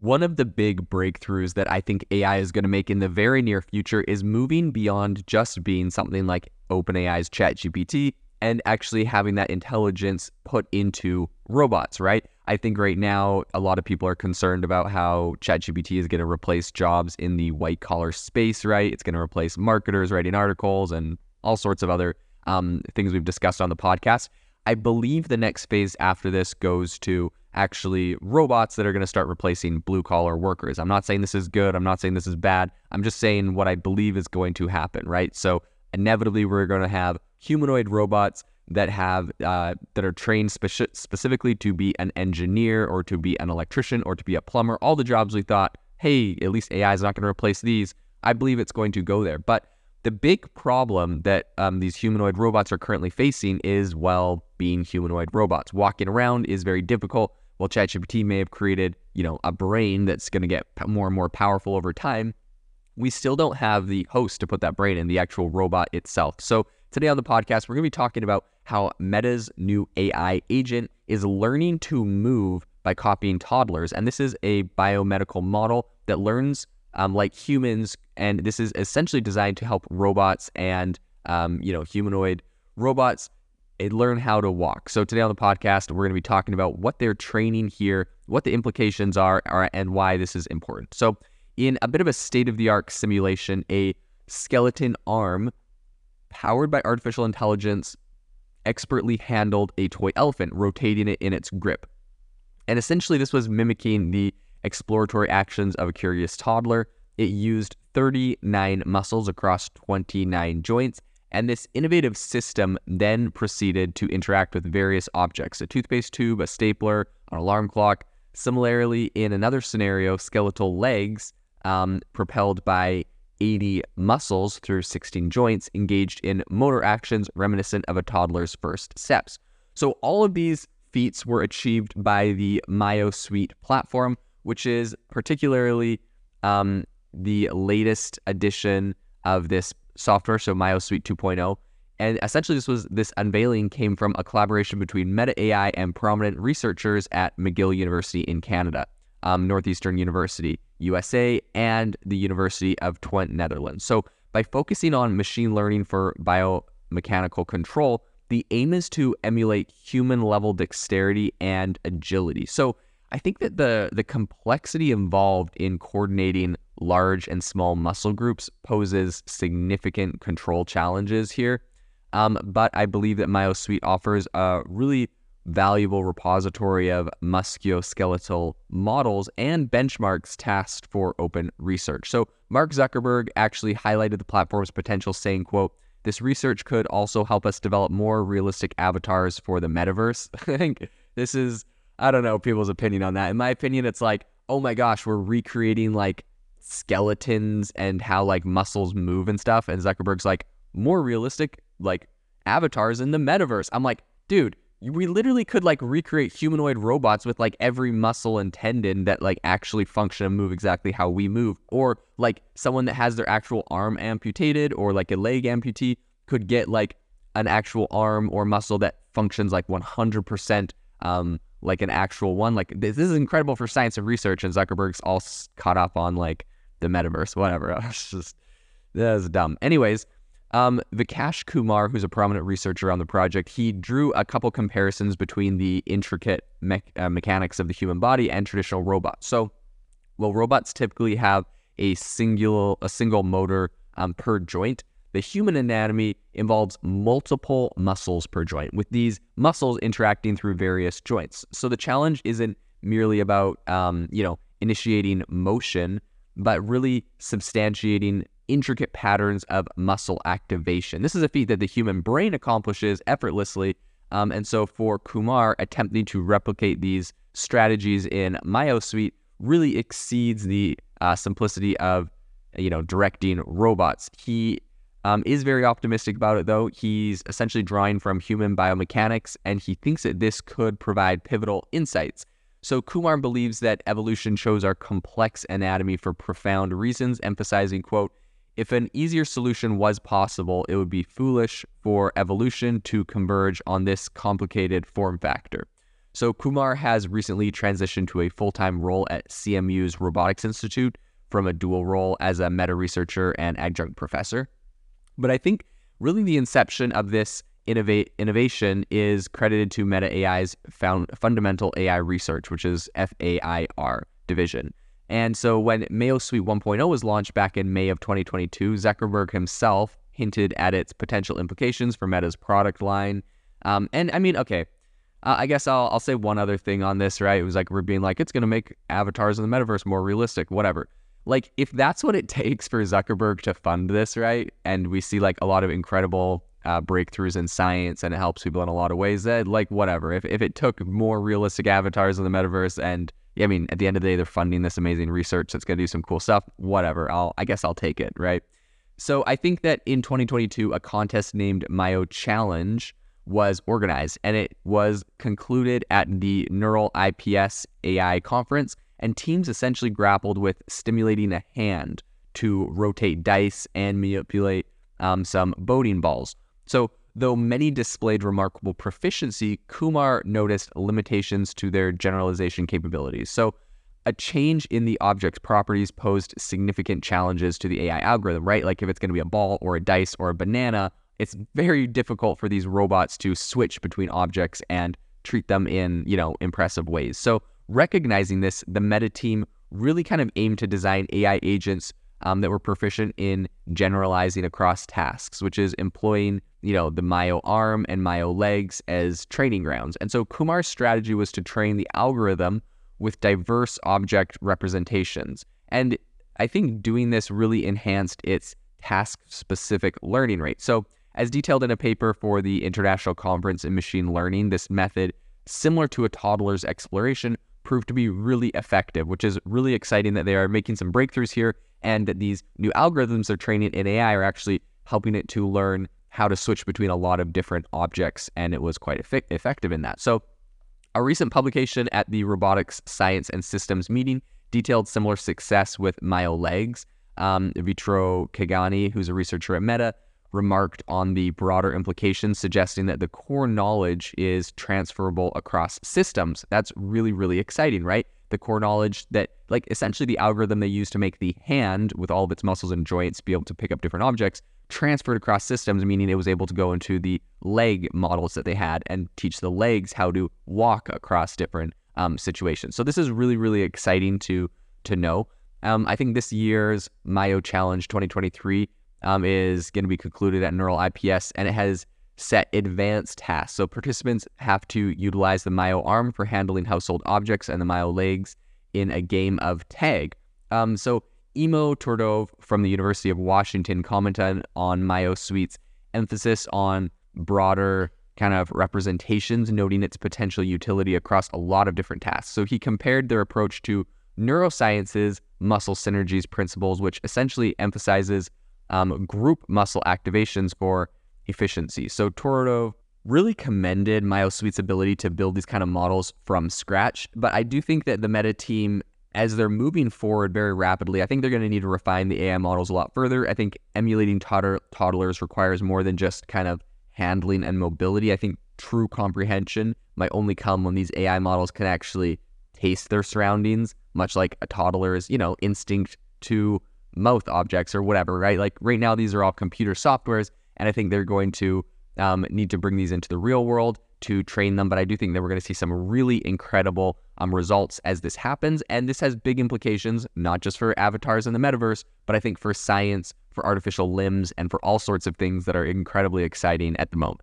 One of the big breakthroughs that I think AI is going to make in the very near future is moving beyond just being something like OpenAI's ChatGPT and actually having that intelligence put into robots, right? I think right now a lot of people are concerned about how ChatGPT is going to replace jobs in the white collar space, right? It's going to replace marketers writing articles and all sorts of other um, things we've discussed on the podcast. I believe the next phase after this goes to actually robots that are going to start replacing blue collar workers. I'm not saying this is good. I'm not saying this is bad. I'm just saying what I believe is going to happen, right? So inevitably, we're going to have humanoid robots that have uh, that are trained speci- specifically to be an engineer or to be an electrician or to be a plumber. All the jobs we thought, hey, at least AI is not going to replace these. I believe it's going to go there, but the big problem that um, these humanoid robots are currently facing is, well, being humanoid robots. Walking around is very difficult. While ChatGPT may have created, you know, a brain that's going to get more and more powerful over time. We still don't have the host to put that brain in, the actual robot itself. So today on the podcast, we're going to be talking about how Meta's new AI agent is learning to move by copying toddlers. And this is a biomedical model that learns um, like humans, and this is essentially designed to help robots and um, you know humanoid robots eh, learn how to walk. So today on the podcast, we're going to be talking about what they're training here, what the implications are, are and why this is important. So in a bit of a state-of-the-art simulation, a skeleton arm powered by artificial intelligence expertly handled a toy elephant, rotating it in its grip. And essentially, this was mimicking the exploratory actions of a curious toddler. It used 39 muscles across 29 joints, and this innovative system then proceeded to interact with various objects a toothpaste tube, a stapler, an alarm clock. Similarly, in another scenario, skeletal legs um, propelled by 80 muscles through 16 joints engaged in motor actions reminiscent of a toddler's first steps. So, all of these feats were achieved by the MyoSuite platform, which is particularly um, the latest edition of this software, so MyoSuite 2.0. And essentially, this was this unveiling came from a collaboration between Meta AI and prominent researchers at McGill University in Canada, um, Northeastern University, USA, and the University of Twente, Netherlands. So, by focusing on machine learning for biomechanical control, the aim is to emulate human level dexterity and agility. So, I think that the the complexity involved in coordinating large and small muscle groups poses significant control challenges here. Um, but I believe that MyoSuite offers a really valuable repository of musculoskeletal models and benchmarks tasked for open research. So Mark Zuckerberg actually highlighted the platform's potential, saying, quote, this research could also help us develop more realistic avatars for the metaverse. I think this is I don't know people's opinion on that. In my opinion, it's like, oh my gosh, we're recreating like skeletons and how like muscles move and stuff. And Zuckerberg's like, more realistic like avatars in the metaverse. I'm like, dude, we literally could like recreate humanoid robots with like every muscle and tendon that like actually function and move exactly how we move. Or like someone that has their actual arm amputated or like a leg amputee could get like an actual arm or muscle that functions like 100% um, like an actual one. Like this, this is incredible for science and research, and Zuckerberg's all caught up on like the metaverse, whatever. It's just that is dumb. Anyways, um, Vikash Kumar, who's a prominent researcher on the project, he drew a couple comparisons between the intricate me- uh, mechanics of the human body and traditional robots. So, well, robots typically have a single a single motor um, per joint. The human anatomy involves multiple muscles per joint, with these muscles interacting through various joints. So the challenge isn't merely about, um, you know, initiating motion, but really substantiating intricate patterns of muscle activation. This is a feat that the human brain accomplishes effortlessly. Um, and so for Kumar, attempting to replicate these strategies in MyoSuite really exceeds the uh, simplicity of, you know, directing robots. He um, is very optimistic about it, though. He's essentially drawing from human biomechanics, and he thinks that this could provide pivotal insights. So, Kumar believes that evolution shows our complex anatomy for profound reasons, emphasizing, quote, if an easier solution was possible, it would be foolish for evolution to converge on this complicated form factor. So Kumar has recently transitioned to a full time role at CMU's Robotics Institute from a dual role as a meta researcher and adjunct professor. But I think really the inception of this innovate innovation is credited to Meta AI's found fundamental AI research, which is FAIR division. And so when MyoSuite 1.0 was launched back in May of 2022, Zuckerberg himself hinted at its potential implications for Meta's product line. Um, and I mean, okay, uh, I guess I'll, I'll say one other thing on this, right? It was like we're being like, it's going to make avatars in the metaverse more realistic, whatever. Like, if that's what it takes for Zuckerberg to fund this, right? And we see like a lot of incredible uh, breakthroughs in science and it helps people in a lot of ways, that like whatever. If, if it took more realistic avatars in the metaverse and I mean, at the end of the day, they're funding this amazing research that's going to do some cool stuff. Whatever. I'll, I guess I'll take it, right? So I think that in 2022, a contest named MyoChallenge was organized and it was concluded at the NeurIPS AI conference. And teams essentially grappled with stimulating a hand to rotate dice and manipulate um, some Baoding balls. So Though many displayed remarkable proficiency, Kumar noticed limitations to their generalization capabilities. So, a change in the object's properties posed significant challenges to the AI algorithm, right? Like if it's going to be a ball or a dice or a banana, it's very difficult for these robots to switch between objects and treat them in, you know, impressive ways. So, recognizing this, the meta team really kind of aimed to design AI agents um, that were proficient in generalizing across tasks, which is employing, you know, the MyoArm and MyoLegs as training grounds. And so Kumar's strategy was to train the algorithm with diverse object representations. And I think doing this really enhanced its task specific learning rate. So, as detailed in a paper for the International Conference in Machine Learning, this method, similar to a toddler's exploration, proved to be really effective, which is really exciting that they are making some breakthroughs here and that these new algorithms they're training in AI are actually helping it to learn how to switch between a lot of different objects, and it was quite eff- effective in that. So, a recent publication at the Robotics Science and Systems meeting detailed similar success with MyoLegs. Um, Vittorio Caggiano, who's a researcher at Meta, remarked on the broader implications, suggesting that the core knowledge is transferable across systems. That's really, really exciting, right? The core knowledge that, like, essentially the algorithm they use to make the hand with all of its muscles and joints be able to pick up different objects transferred across systems, meaning it was able to go into the leg models that they had and teach the legs how to walk across different um, situations. So this is really, really exciting to to know. Um, I think this year's MyoChallenge 2023 um, is going to be concluded at NeurIPS, and it has set advanced tasks. So participants have to utilize the MyoArm for handling household objects and the MyoLegs in a game of tag. Um, so Emo Todorov from the University of Washington commented on MyoSuite's emphasis on broader kind of representations, noting its potential utility across a lot of different tasks. So he compared their approach to neuroscience's muscle synergies principles, which essentially emphasizes um, group muscle activations for efficiency. So Todorov really commended MyoSuite's ability to build these kind of models from scratch. But I do think that the Meta team, as they're moving forward very rapidly, I think they're going to need to refine the AI models a lot further. I think emulating toddler- toddlers requires more than just kind of handling and mobility. I think true comprehension might only come when these AI models can actually taste their surroundings, much like a toddler's, you know, instinct to mouth objects or whatever, right? Like right now, these are all computer softwares, and I think they're going to um, need to bring these into the real world to train them. But I do think that we're going to see some really incredible um, results as this happens. And this has big implications, not just for avatars in the metaverse, but I think for science, for artificial limbs, and for all sorts of things that are incredibly exciting at the moment.